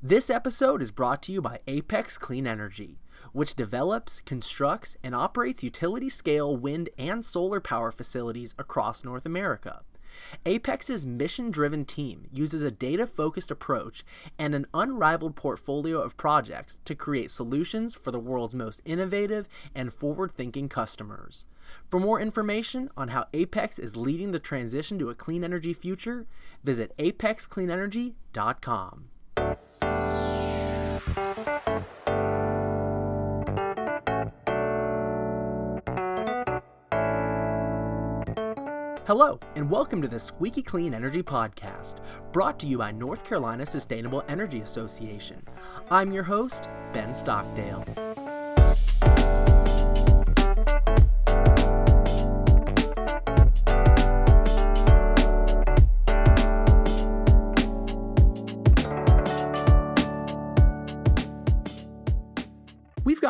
This episode is brought to you by Apex Clean Energy, which develops, constructs, and operates utility scale wind and solar power facilities across North America. Apex's mission driven team uses a data focused approach and an unrivaled portfolio of projects to create solutions for the world's most innovative and forward thinking customers. For more information on how Apex is leading the transition to a clean energy future, visit apexcleanenergy.com. Hello, and welcome to the Squeaky Clean Energy Podcast, brought to you by North Carolina Sustainable Energy Association. I'm your host, Ben Stockdale.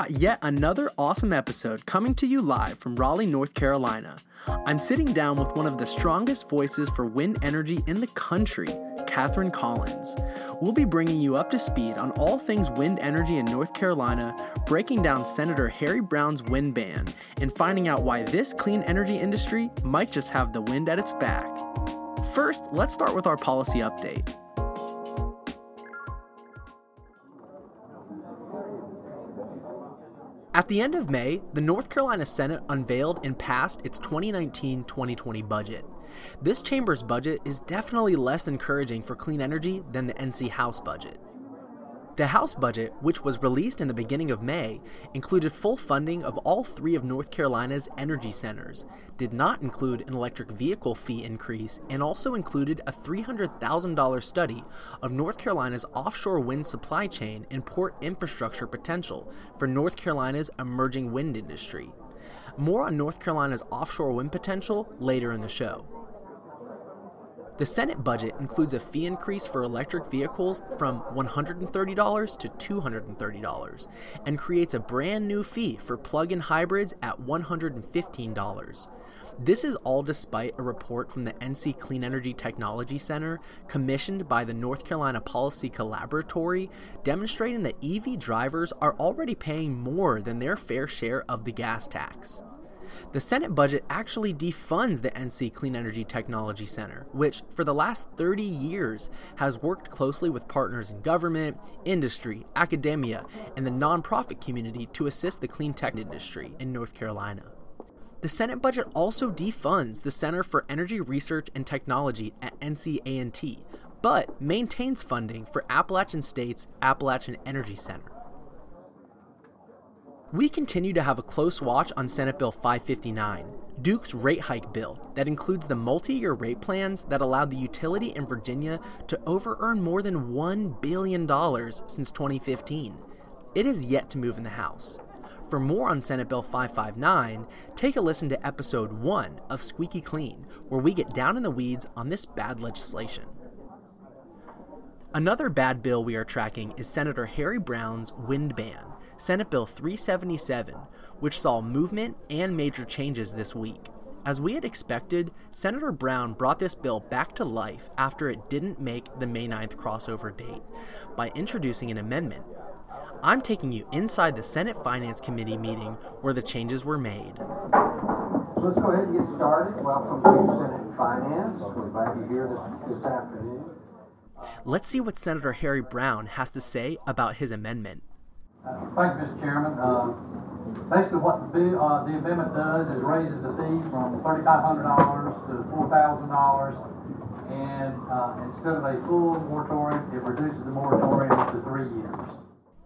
Got yet another awesome episode coming to you live from Raleigh, North Carolina. I'm sitting down with one of the strongest voices for wind energy in the country, Katharine Kollins. We'll be bringing you up to speed on all things wind energy in North Carolina, breaking down Senator Harry Brown's wind ban, and finding out why this clean energy industry might just have the wind at its back. First, let's start with our policy update. At the end of May, the North Carolina Senate unveiled and passed its 2019 2020 budget. This chamber's budget is definitely less encouraging for clean energy than the NC House budget. The House budget, which was released in the beginning of May, included full funding of all three of North Carolina's energy centers, did not include an electric vehicle fee increase, and also included a $300,000 study of North Carolina's offshore wind supply chain and port infrastructure potential for North Carolina's emerging wind industry. More on North Carolina's offshore wind potential later in the show. The Senate budget includes a fee increase for electric vehicles from $130 to $230 and creates a brand new fee for plug in hybrids at $115. This is all despite a report from the NC Clean Energy Technology Center commissioned by the North Carolina Policy Collaboratory demonstrating that EV drivers are already paying more than their fair share of the gas tax. The Senate budget actually defunds the NC Clean Energy Technology Center, which for the last 30 years has worked closely with partners in government, industry, academia, and the nonprofit community to assist the clean tech industry in North Carolina. The Senate budget also defunds the Center for Energy Research and Technology at NCA&T, but maintains funding for Appalachian State's Appalachian Energy Center. We continue to have a close watch on Senate Bill 559, Duke's rate hike bill that includes the multi year rate plans that allowed the utility in Virginia to over earn more than $1 billion since 2015. It is yet to move in the House. For more on Senate Bill 559, take a listen to episode 1 of Squeaky Clean, where we get down in the weeds on this bad legislation. Another bad bill we are tracking is Senator Harry Brown's wind ban. Senate Bill 377, which saw movement and major changes this week. As we had expected, Senator Brown brought this bill back to life after it didn't make the May 9th crossover date by introducing an amendment. I'm taking you inside the Senate Finance Committee meeting where the changes were made. Let's go ahead and get started. Welcome to Senate Finance. We're glad you're here this, this afternoon. Let's see what Senator Harry Brown has to say about his amendment. Uh, Thank you, Mr. Chairman. Uh, Basically, what the bill, uh, the amendment does is raises the fee from thirty-five hundred dollars to four thousand dollars. And uh, instead of a full moratorium, it reduces the moratorium to three years.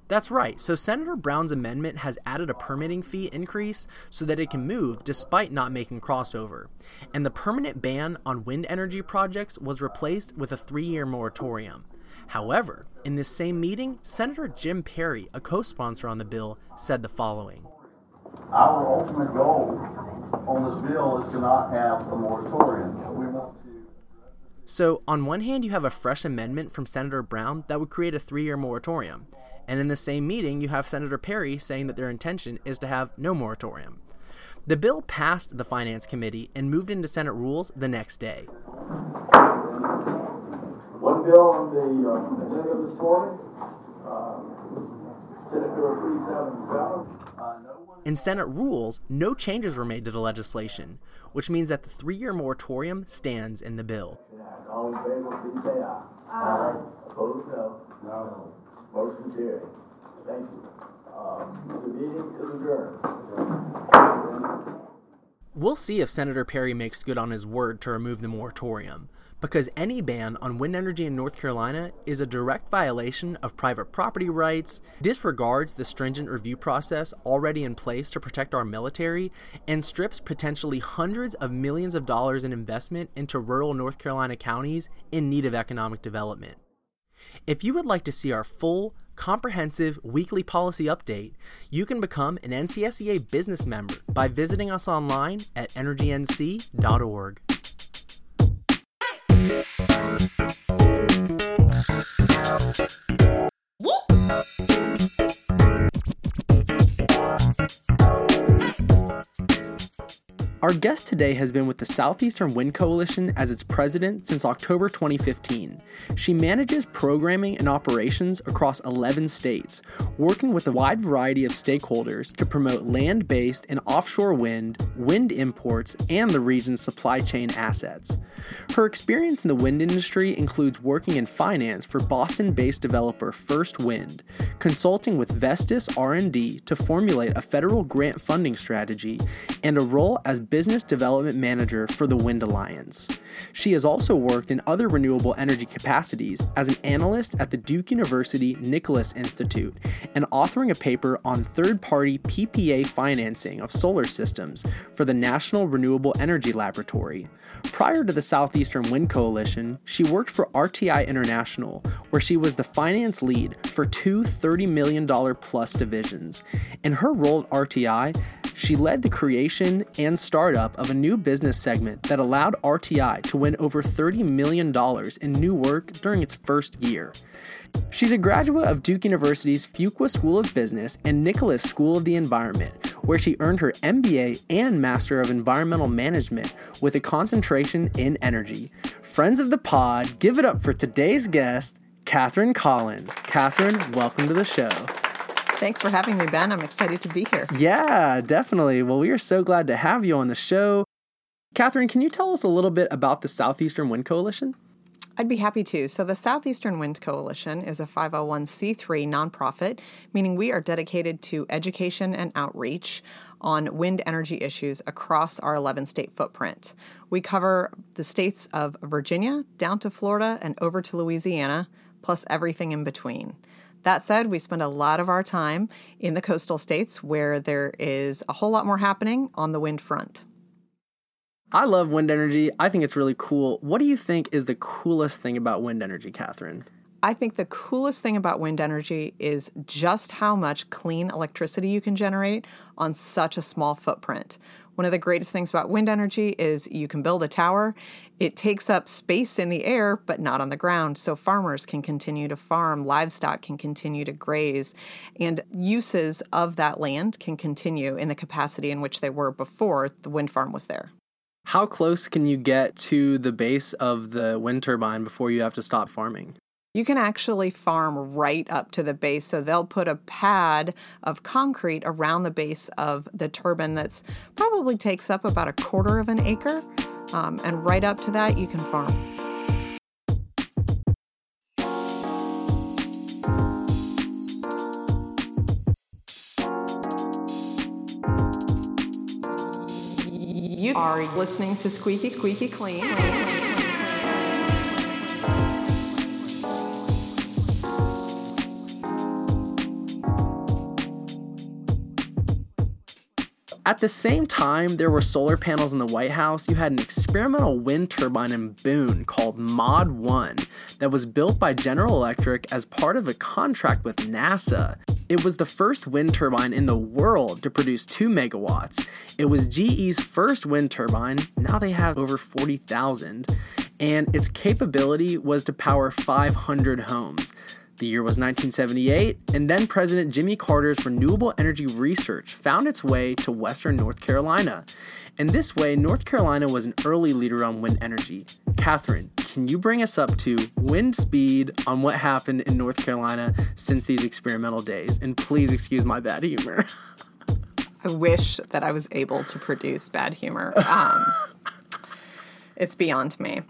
That's right. So Senator Brown's amendment has added a permitting fee increase so that it can move despite not making crossover. And the permanent ban on wind energy projects was replaced with a three year moratorium. However, in this same meeting, Senator Jim Perry, a co sponsor on the bill, said the following Our ultimate goal on this bill is to not have a moratorium. We want to. So, on one hand, you have a fresh amendment from Senator Brown that would create a three year moratorium. And in the same meeting, you have Senator Perry saying that their intention is to have no moratorium. The bill passed the Finance Committee and moved into Senate rules the next day. One bill on the uh, agenda this morning Bill 377. Uh, no In Senate rules, no changes were made to the legislation, which means that the three year moratorium stands in the bill. All in favor, please say aye. Aye. Opposed, no. No. Motion carried. Thank you. Um, the meeting is adjourned. We'll see if Senator Perry makes good on his word to remove the moratorium, because any ban on wind energy in North Carolina is a direct violation of private property rights, disregards the stringent review process already in place to protect our military, and strips potentially hundreds of millions of dollars in investment into rural North Carolina counties in need of economic development. If you would like to see our full, comprehensive weekly policy update, you can become an NCSEA business member by visiting us online at energync.org. Our guest today has been with the Southeastern Wind Coalition as its president since October 2015. She manages programming and operations across 11 states, working with a wide variety of stakeholders to promote land based and offshore wind, wind imports, and the region's supply chain assets. Her experience in the wind industry includes working in finance for Boston-based developer First Wind, consulting with Vestas R&D to formulate a federal grant funding strategy, and a role as business development manager for the Wind Alliance. She has also worked in other renewable energy capacities as an analyst at the Duke University Nicholas Institute and authoring a paper on third-party PPA financing of solar systems for the National Renewable Energy Laboratory. Prior to the Southeastern Wind Coalition, she worked for RTI International, where she was the finance lead for two $30 million plus divisions. In her role at RTI, she led the creation and startup of a new business segment that allowed RTI to win over $30 million in new work during its first year. She's a graduate of Duke University's Fuqua School of Business and Nicholas School of the Environment, where she earned her MBA and Master of Environmental Management with a concentration in energy. Friends of the pod, give it up for today's guest, Katharine Kollins. Katharine, welcome to the show. Thanks for having me, Ben. I'm excited to be here. Yeah, definitely. Well, we are so glad to have you on the show. Katharine, can you tell us a little bit about the Southeastern Wind Coalition? I'd be happy to. So, the Southeastern Wind Coalition is a 501c3 nonprofit, meaning we are dedicated to education and outreach on wind energy issues across our 11 state footprint. We cover the states of Virginia down to Florida and over to Louisiana, plus everything in between. That said, we spend a lot of our time in the coastal states where there is a whole lot more happening on the wind front. I love wind energy. I think it's really cool. What do you think is the coolest thing about wind energy, Katharine? I think the coolest thing about wind energy is just how much clean electricity you can generate on such a small footprint. One of the greatest things about wind energy is you can build a tower. It takes up space in the air, but not on the ground. So farmers can continue to farm, livestock can continue to graze, and uses of that land can continue in the capacity in which they were before the wind farm was there. How close can you get to the base of the wind turbine before you have to stop farming? You can actually farm right up to the base. So they'll put a pad of concrete around the base of the turbine that's probably takes up about a quarter of an acre. Um, and right up to that, you can farm. You are listening to Squeaky Squeaky Clean. At the same time, there were solar panels in the White House. You had an experimental wind turbine in Boone called Mod 1 that was built by General Electric as part of a contract with NASA. It was the first wind turbine in the world to produce 2 megawatts. It was GE's first wind turbine. Now they have over 40,000. And its capability was to power 500 homes. The year was 1978, and then President Jimmy Carter's renewable energy research found its way to Western North Carolina. And this way, North Carolina was an early leader on wind energy. Katharine, can you bring us up to wind speed on what happened in North Carolina since these experimental days? And please excuse my bad humor. I wish that I was able to produce bad humor. Um, it's beyond me.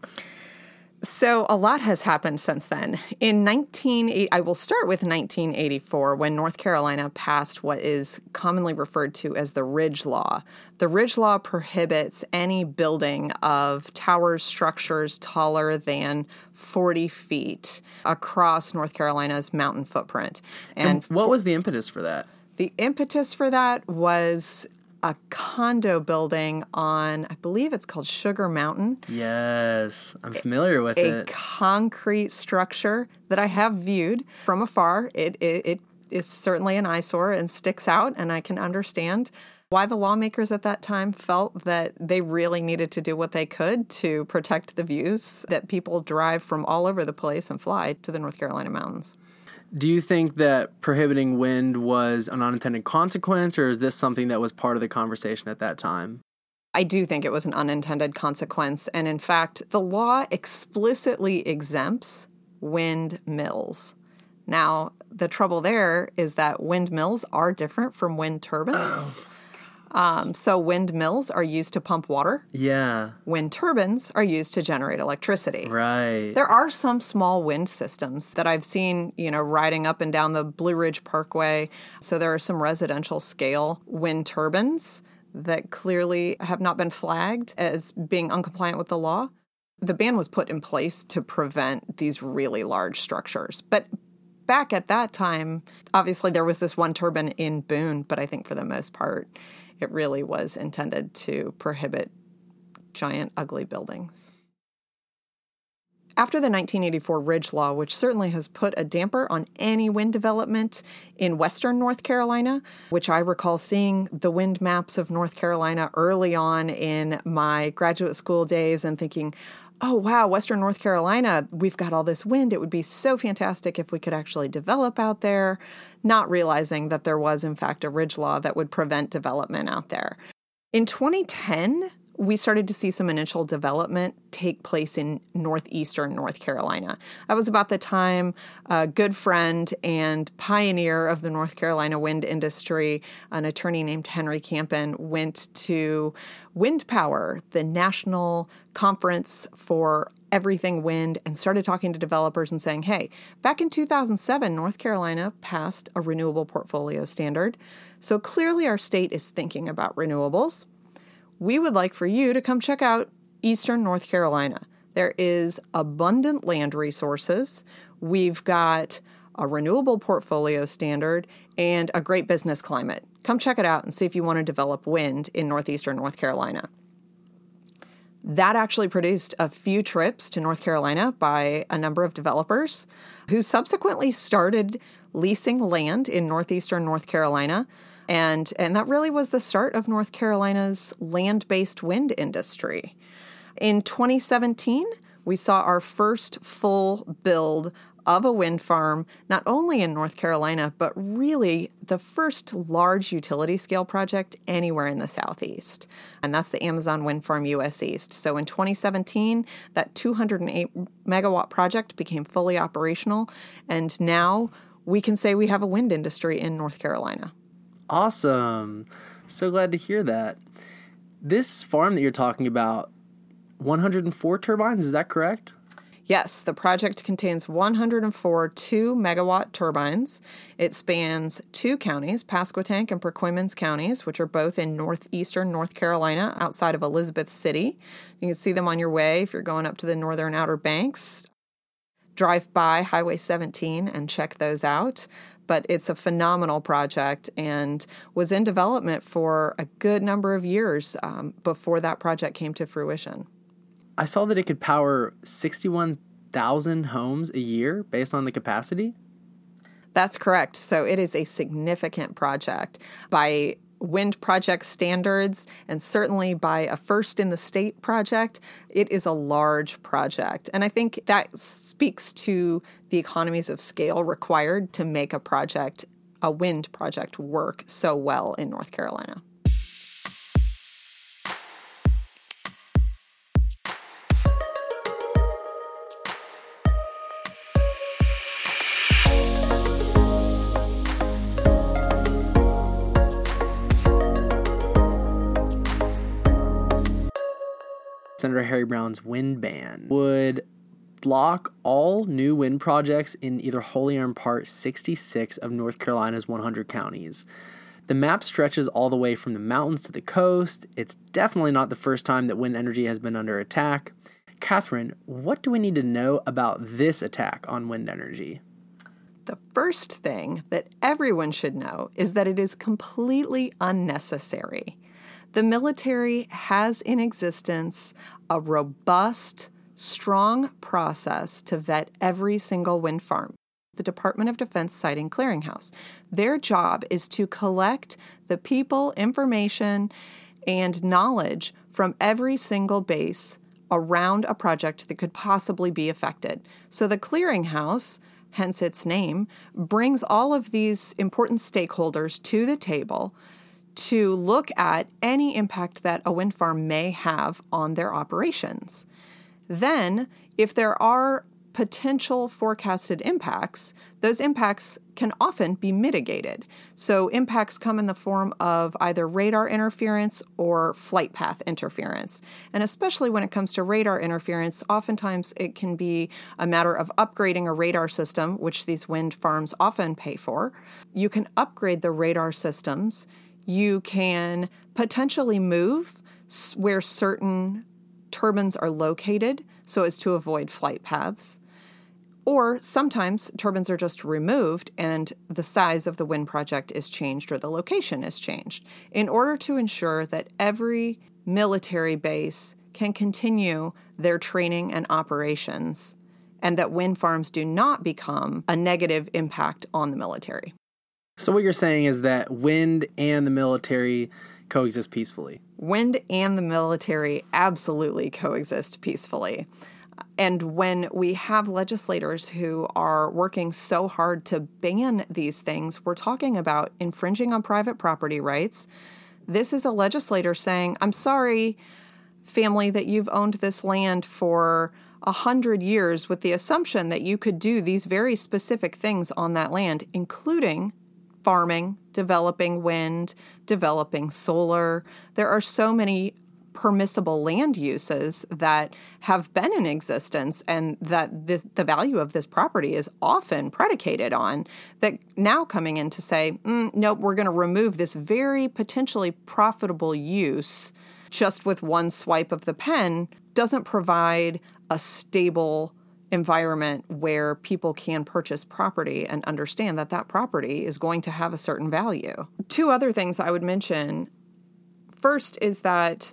So a lot has happened since then. In 1980, I will start with 1984 when North Carolina passed what is commonly referred to as the Ridge Law. The Ridge Law prohibits any building of towers, structures taller than 40 feet across North Carolina's mountain footprint. And, and what was the impetus for that? The impetus for that was a condo building on, I believe it's called Sugar Mountain. Yes, I'm familiar with a it. A concrete structure that I have viewed from afar. It, it, it is certainly an eyesore and sticks out, and I can understand why the lawmakers at that time felt that they really needed to do what they could to protect the views that people drive from all over the place and fly to the North Carolina mountains. Do you think that prohibiting wind was an unintended consequence, or is this something that was part of the conversation at that time? I do think it was an unintended consequence. And in fact, the law explicitly exempts windmills. Now, the trouble there is that windmills are different from wind turbines. Oh. Um, so windmills are used to pump water. Yeah. Wind turbines are used to generate electricity. Right. There are some small wind systems that I've seen, you know, riding up and down the Blue Ridge Parkway. So there are some residential scale wind turbines that clearly have not been flagged as being uncompliant with the law. The ban was put in place to prevent these really large structures. But back at that time, obviously there was this one turbine in Boone, but I think for the most part, it really was intended to prohibit giant, ugly buildings. After the 1984 Ridge Law, which certainly has put a damper on any wind development in western North Carolina, which I recall seeing the wind maps of North Carolina early on in my graduate school days and thinking, oh, wow, Western North Carolina, we've got all this wind. It would be so fantastic if we could actually develop out there, not realizing that there was, in fact, a ridge law that would prevent development out there. In 2010, we started to see some initial development take place in northeastern North Carolina. That was about the time a good friend and pioneer of the North Carolina wind industry, an attorney named Henry Campen, went to Wind Power, the national conference for everything wind, and started talking to developers and saying, hey, back in 2007, North Carolina passed a renewable portfolio standard. So clearly our state is thinking about renewables we would like for you to come check out Eastern North Carolina. There is abundant land resources. We've got a renewable portfolio standard and a great business climate. Come check it out and see if you want to develop wind in northeastern North Carolina. That actually produced a few trips to North Carolina by a number of developers who subsequently started leasing land in northeastern North Carolina and, and that really was the start of North Carolina's land based wind industry. In 2017, we saw our first full build of a wind farm, not only in North Carolina, but really the first large utility scale project anywhere in the Southeast. And that's the Amazon Wind Farm US East. So in 2017, that 208 megawatt project became fully operational. And now we can say we have a wind industry in North Carolina. Awesome. So glad to hear that. This farm that you're talking about, 104 turbines, is that correct? Yes, the project contains 104 2 megawatt turbines. It spans two counties, Pasquotank and Perquimans counties, which are both in northeastern North Carolina outside of Elizabeth City. You can see them on your way if you're going up to the northern Outer Banks. Drive by Highway 17 and check those out but it's a phenomenal project and was in development for a good number of years um, before that project came to fruition. I saw that it could power 61,000 homes a year based on the capacity. That's correct. So it is a significant project. By wind project standards, and certainly by a first in the state project, it is a large project. And I think that speaks to the economies of scale required to make a project, a wind project, work so well in North Carolina. Senator Harry Brown's wind ban would block all new wind projects in either wholly or in part 66 of North Carolina's 100 counties. The map stretches all the way from the mountains to the coast. It's definitely not the first time that wind energy has been under attack. Katharine, what do we need to know about this attack on wind energy? The first thing that everyone should know is that it is completely unnecessary. The military has in existence a robust, strong process to vet every single wind farm. The Department of Defense Siting Clearinghouse. Their job is to collect the people, information, and knowledge from every single base around a project that could possibly be affected. So the clearinghouse, hence its name, brings all of these important stakeholders to the table to look at any impact that a wind farm may have on their operations. Then, if there are potential forecasted impacts, those impacts can often be mitigated. So, impacts come in the form of either radar interference or flight path interference. And especially when it comes to radar interference, oftentimes it can be a matter of upgrading a radar system, which these wind farms often pay for. You can upgrade the radar systems. You can potentially move where certain turbines are located so as to avoid flight paths. Or sometimes turbines are just removed and the size of the wind project is changed or the location is changed in order to ensure that every military base can continue their training and operations and that wind farms do not become a negative impact on the military. So, what you're saying is that wind and the military coexist peacefully? Wind and the military absolutely coexist peacefully. And when we have legislators who are working so hard to ban these things, we're talking about infringing on private property rights. This is a legislator saying, I'm sorry, family, that you've owned this land for a hundred years with the assumption that you could do these very specific things on that land, including farming, developing wind, developing solar. There are so many permissible land uses that have been in existence and that this, the value of this property is often predicated on that now coming in to say mm, nope we're going to remove this very potentially profitable use just with one swipe of the pen doesn't provide a stable environment where people can purchase property and understand that that property is going to have a certain value. Two other things I would mention. First is that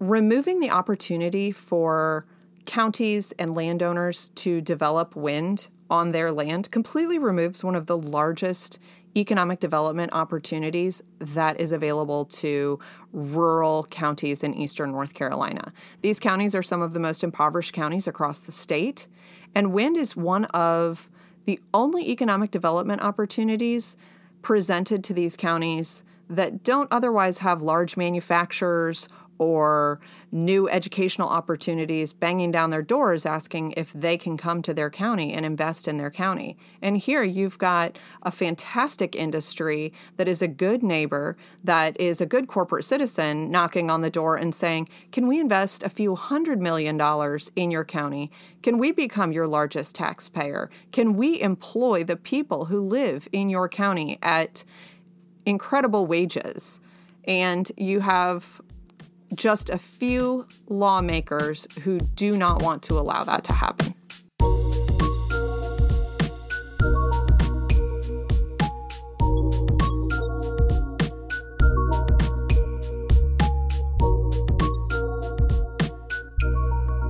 removing the opportunity for counties and landowners to develop wind on their land completely removes one of the largest economic development opportunities that is available to rural counties in eastern North Carolina. These counties are some of the most impoverished counties across the state, and wind is one of the only economic development opportunities presented to these counties that don't otherwise have large manufacturers or new educational opportunities banging down their doors asking if they can come to their county and invest in their county. And here you've got a fantastic industry that is a good neighbor, that is a good corporate citizen knocking on the door and saying, Can we invest a few hundred million dollars in your county? Can we become your largest taxpayer? Can we employ the people who live in your county at incredible wages? And you have just a few lawmakers who do not want to allow that to happen.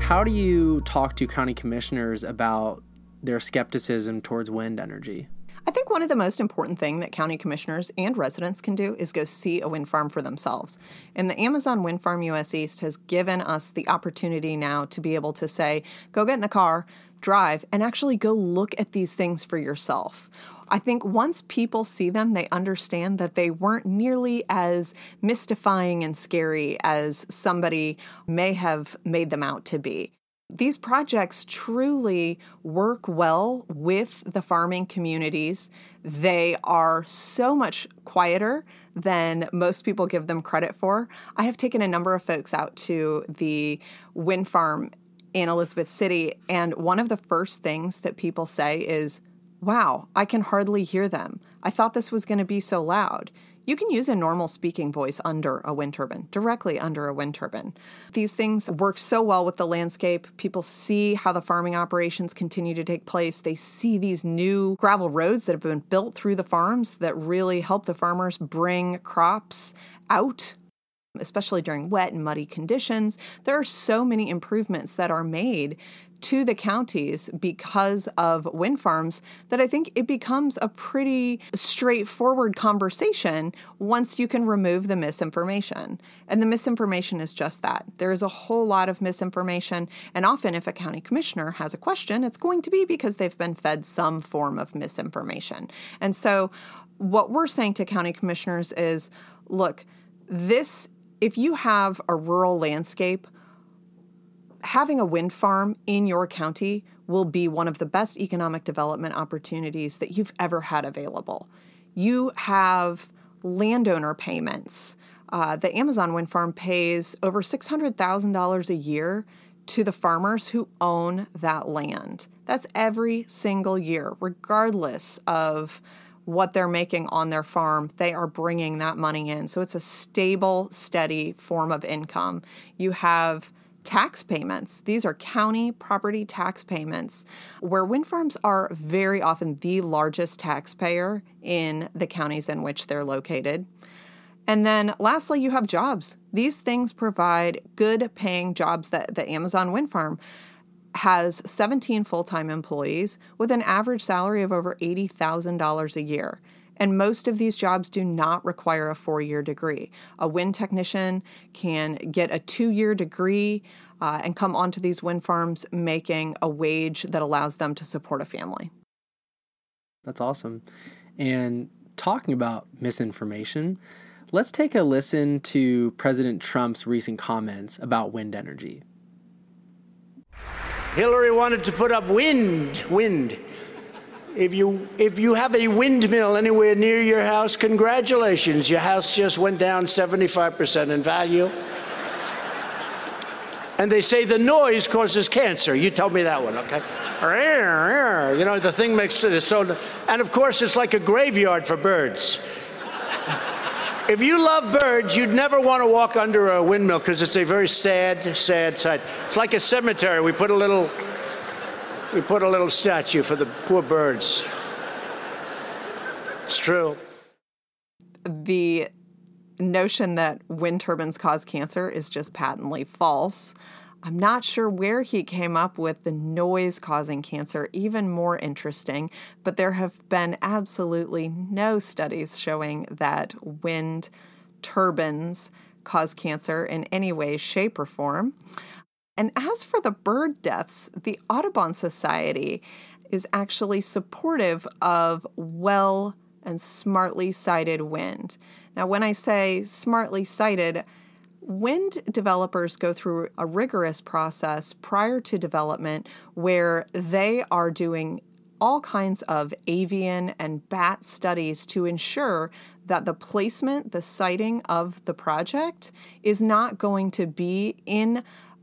How do you talk to county commissioners about their skepticism towards wind energy? I think one of the most important thing that county commissioners and residents can do is go see a wind farm for themselves. And the Amazon Wind Farm US East has given us the opportunity now to be able to say, go get in the car, drive, and actually go look at these things for yourself. I think once people see them, they understand that they weren't nearly as mystifying and scary as somebody may have made them out to be These projects truly work well with the farming communities. They are so much quieter than most people give them credit for. I have taken a number of folks out to the wind farm in Elizabeth City, and one of the first things that people say is, Wow, I can hardly hear them. I thought this was going to be so loud. You can use a normal speaking voice under a wind turbine, directly under a wind turbine. These things work so well with the landscape. People see how the farming operations continue to take place. They see these new gravel roads that have been built through the farms that really help the farmers bring crops out especially during wet and muddy conditions. There are so many improvements that are made to the counties because of wind farms that I think it becomes a pretty straightforward conversation once you can remove the misinformation. And the misinformation is just that. There is a whole lot of misinformation. And often, if a county commissioner has a question, it's going to be because they've been fed some form of misinformation. And so, what we're saying to county commissioners is look, this, if you have a rural landscape, having a wind farm in your county will be one of the best economic development opportunities that you've ever had available. You have landowner payments. Uh, the Amazon wind farm pays over $600,000 a year to the farmers who own that land. That's every single year, regardless of what they're making on their farm, they are bringing that money in. So it's a stable, steady form of income. You have tax payments. These are county property tax payments, where wind farms are very often the largest taxpayer in the counties in which they're located. And then lastly, you have jobs. These things provide good paying jobs that the Amazon wind farm has 17 full time employees with an average salary of over $80,000 a year. And most of these jobs do not require a four year degree. A wind technician can get a two year degree uh, and come onto these wind farms making a wage that allows them to support a family. That's awesome. And talking about misinformation, let's take a listen to President Trump's recent comments about wind energy. Hillary wanted to put up wind, wind if you if you have a windmill anywhere near your house, congratulations. Your house just went down 75% in value. and they say the noise causes cancer. You told me that one, okay? You know, the thing makes it so and of course it's like a graveyard for birds. If you love birds, you'd never want to walk under a windmill because it's a very sad, sad sight. It's like a cemetery. We put a little we put a little statue for the poor birds. It's true. The notion that wind turbines cause cancer is just patently false. I'm not sure where he came up with the noise causing cancer, even more interesting, but there have been absolutely no studies showing that wind turbines cause cancer in any way, shape, or form. And as for the bird deaths, the Audubon Society is actually supportive of well and smartly sited wind. Now, when I say smartly sited, wind developers go through a rigorous process prior to development where they are doing all kinds of avian and bat studies to ensure that the placement, the siting of the project is not going to be in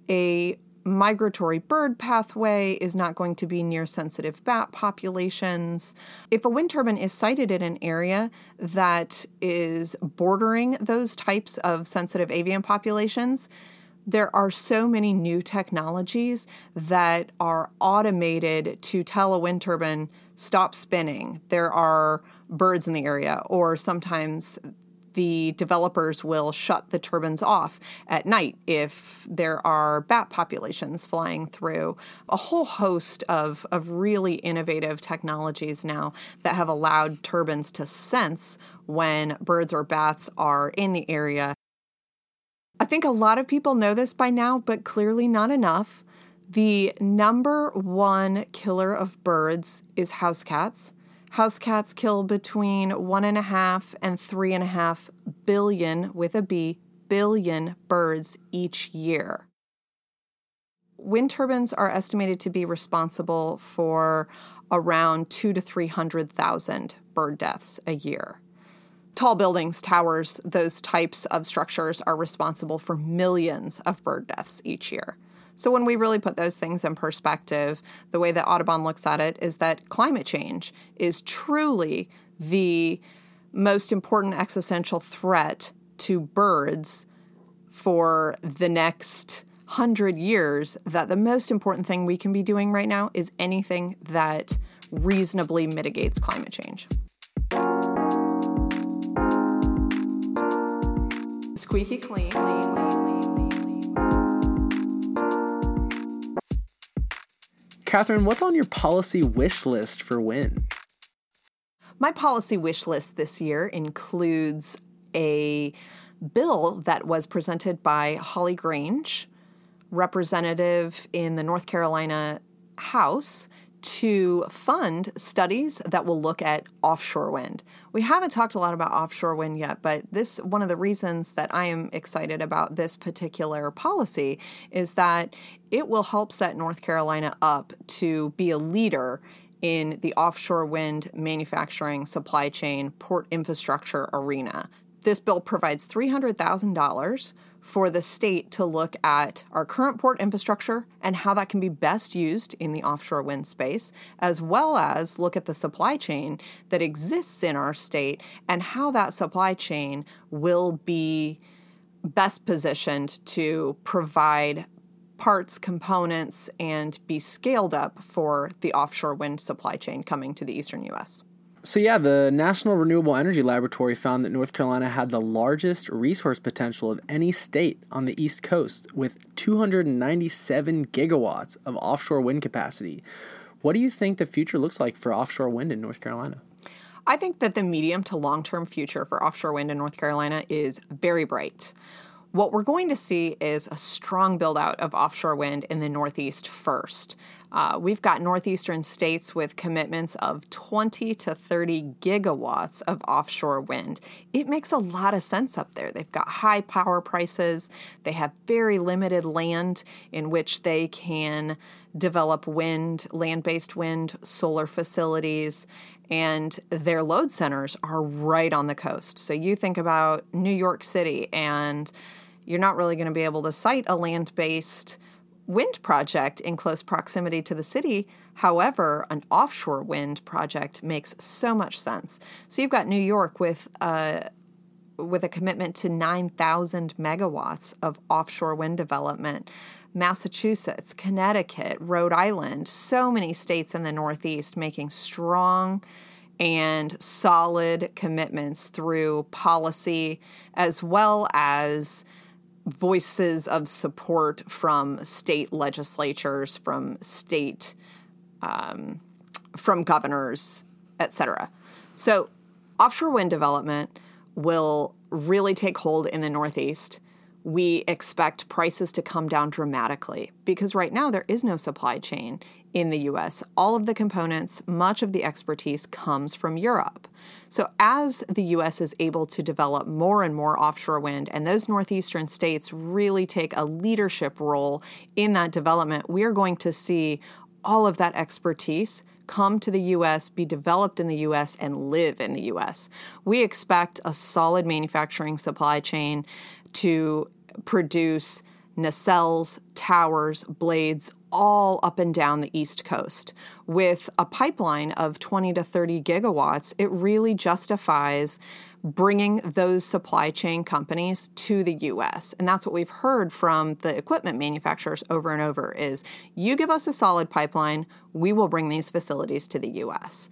a migratory bird pathway is not going to be near sensitive bat populations. If a wind turbine is sited in an area that is bordering those types of sensitive avian populations, there are so many new technologies that are automated to tell a wind turbine stop spinning. There are birds in the area, or sometimes the developers will shut the turbines off at night if there are bat populations flying through. A whole host of, of really innovative technologies now that have allowed turbines to sense when birds or bats are in the area. I think a lot of people know this by now, but clearly not enough. The number one killer of birds is house cats. House cats kill between one and a half and three and a half billion, with a B, billion birds each year. wind turbines are estimated to be responsible for around two to 300,000 bird deaths a year. Tall buildings, towers, those types of structures are responsible for millions of bird deaths each year. So, when we really put those things in perspective, the way that Audubon looks at it is that climate change is truly the most important existential threat to birds for the next hundred years. That the most important thing we can be doing right now is anything that reasonably mitigates climate change. Squeaky clean. Katharine, what's on your policy wish list for wind? My policy wish list this year includes a bill that was presented by Holly Grange, representative in the North Carolina House, to fund studies that will look at offshore wind. We haven't talked a lot about offshore wind yet, but this one of the reasons that I am excited about this particular policy is that it will help set North Carolina up to be a leader in the offshore wind manufacturing supply chain port infrastructure arena. This bill provides $300,000 for the state to look at our current port infrastructure and how that can be best used in the offshore wind space, as well as look at the supply chain that exists in our state and how that supply chain will be best positioned to provide parts, components, and be scaled up for the offshore wind supply chain coming to the eastern U.S. So, yeah, the National Renewable Energy Laboratory found that North Carolina had the largest resource potential of any state on the East Coast with 297 gigawatts of offshore wind capacity. What do you think the future looks like for offshore wind in North Carolina? I think that the medium to long term future for offshore wind in North Carolina is very bright. What we're going to see is a strong build out of offshore wind in the Northeast first. Uh, we've got northeastern states with commitments of 20 to 30 gigawatts of offshore wind. It makes a lot of sense up there. They've got high power prices, they have very limited land in which they can develop wind, land based wind, solar facilities, and their load centers are right on the coast. So you think about New York City, and you're not really going to be able to site a land based wind project in close proximity to the city. However, an offshore wind project makes so much sense. So you've got New York with a uh, with a commitment to 9,000 megawatts of offshore wind development. Massachusetts, Connecticut, Rhode Island, so many states in the Northeast making strong and solid commitments through policy as well as voices of support from state legislatures, from state, um, from governors, etc. So, offshore wind development will really take hold in the Northeast. We expect prices to come down dramatically because right now there is no supply chain in the US. All of the components, much of the expertise comes from Europe. So, as the US is able to develop more and more offshore wind, and those northeastern states really take a leadership role in that development, we are going to see all of that expertise come to the US, be developed in the US, and live in the US. We expect a solid manufacturing supply chain to produce nacelles, towers, blades, all up and down the East Coast. With a pipeline of 20 to 30 gigawatts, it really justifies bringing those supply chain companies to the US. And that's what we've heard from the equipment manufacturers over and over is you give us a solid pipeline, we will bring these facilities to the US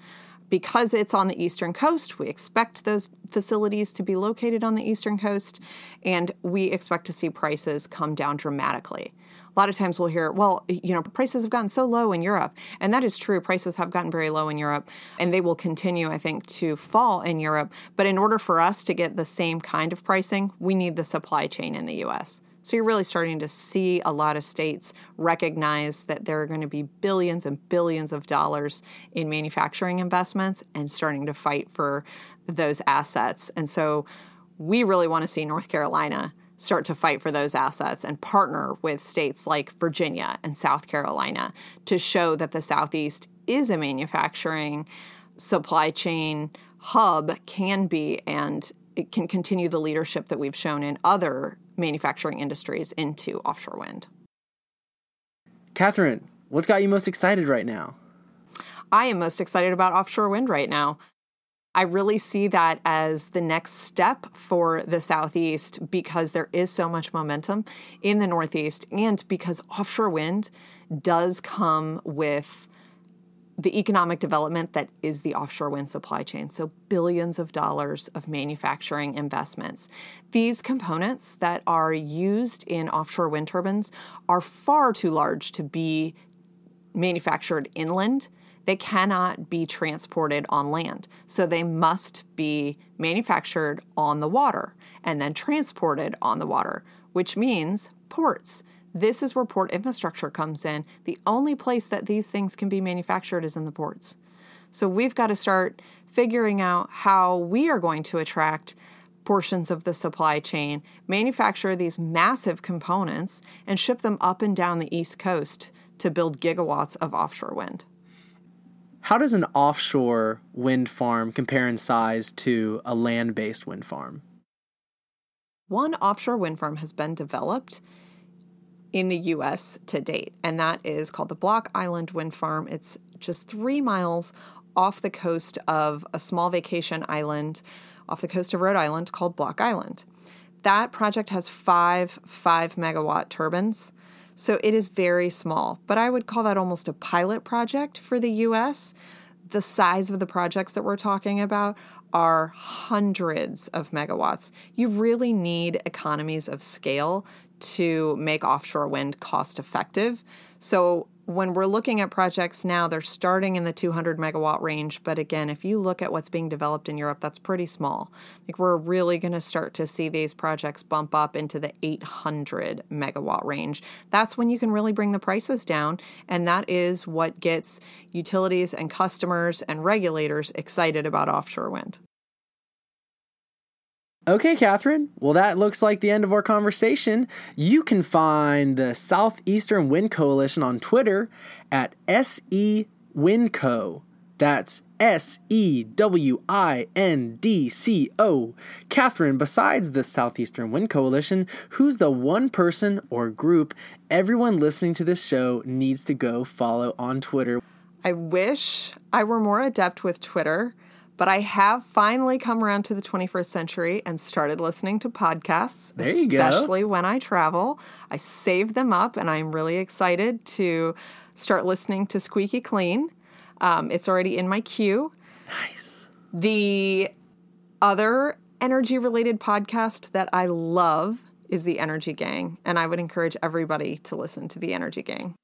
because it's on the eastern coast, we expect those facilities to be located on the eastern coast, and we expect to see prices come down dramatically. A lot of times we'll hear, well, you know, prices have gotten so low in Europe. And that is true. Prices have gotten very low in Europe, and they will continue, I think, to fall in Europe. But in order for us to get the same kind of pricing, we need the supply chain in the US. So you're really starting to see a lot of states recognize that there are going to be billions and billions of dollars in manufacturing investments and starting to fight for those assets. And so we really want to see North Carolina start to fight for those assets and partner with states like Virginia and South Carolina to show that the Southeast is a manufacturing supply chain hub, can be, and it can continue the leadership that we've shown in other manufacturing industries into offshore wind. Katharine, what's got you most excited right now? I am most excited about offshore wind right now. I really see that as the next step for the Southeast because there is so much momentum in the Northeast and because offshore wind does come with the economic development that is the offshore wind supply chain. So, billions of dollars of manufacturing investments. These components that are used in offshore wind turbines are far too large to be manufactured inland. They cannot be transported on land. So, they must be manufactured on the water and then transported on the water, which means ports. This is where port infrastructure comes in. The only place that these things can be manufactured is in the ports. So we've got to start figuring out how we are going to attract portions of the supply chain, manufacture these massive components, and ship them up and down the East Coast to build gigawatts of offshore wind. How does an offshore wind farm compare in size to a land based wind farm? One offshore wind farm has been developed in the US to date, and that is called the Block Island Wind Farm. It's just three miles off the coast of a small vacation island off the coast of Rhode Island called Block Island. That project has five five megawatt turbines. So it is very small, but I would call that almost a pilot project for the US. The size of the projects that we're talking about are hundreds of megawatts. You really need economies of scale to make offshore wind cost effective. So when we're looking at projects now, they're starting in the 200 megawatt range. But again, if you look at what's being developed in Europe, that's pretty small. Like we're really going to start to see these projects bump up into the 800 megawatt range. That's when you can really bring the prices down. And that is what gets utilities and customers and regulators excited about offshore wind. Okay, Katharine. Well, that looks like the end of our conversation. You can find the Southeastern Wind Coalition on Twitter at SE. That's S E W I N D C O. Katharine, besides the Southeastern Wind Coalition, who's the one person or group everyone listening to this show needs to go follow on Twitter? I wish I were more adept with Twitter. But I have finally come around to the 21st century and started listening to podcasts, there you especially when I travel. I save them up and I'm really excited to start listening to Squeaky Clean. Um, it's already in my queue. Nice. The other energy related podcast that I love is The Energy Gang, and I would encourage everybody to listen to The Energy Gang.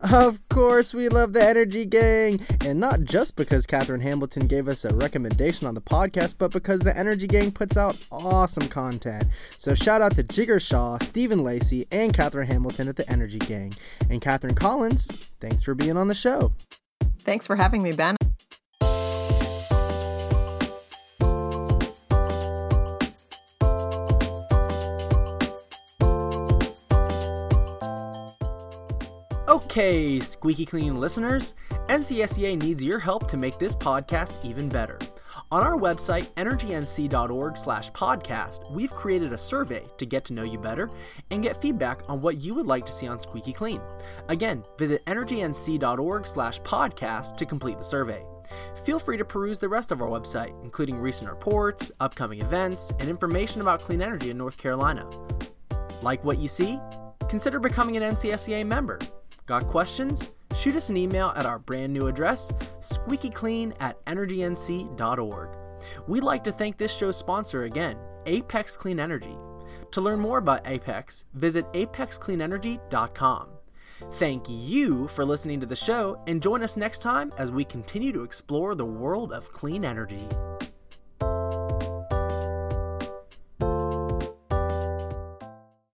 Of course, we love the Energy Gang. And not just because Katherine Hamilton gave us a recommendation on the podcast, but because the Energy Gang puts out awesome content. So shout out to Jigar Shah, Stephen Lacey, and Katherine Hamilton at the Energy Gang. And Katharine Kollins, thanks for being on the show. Thanks for having me, Ben. Okay, squeaky clean listeners, NCSEA needs your help to make this podcast even better. On our website, energync.org/podcast, we've created a survey to get to know you better and get feedback on what you would like to see on Squeaky Clean. Again, visit energync.org/podcast to complete the survey. Feel free to peruse the rest of our website, including recent reports, upcoming events, and information about clean energy in North Carolina. Like what you see? Consider becoming an NCSEA member. Got questions? Shoot us an email at our brand new address, squeakyclean at energync.org. We'd like to thank this show's sponsor again, Apex Clean Energy. To learn more about Apex, visit apexcleanenergy.com. Thank you for listening to the show and join us next time as we continue to explore the world of clean energy.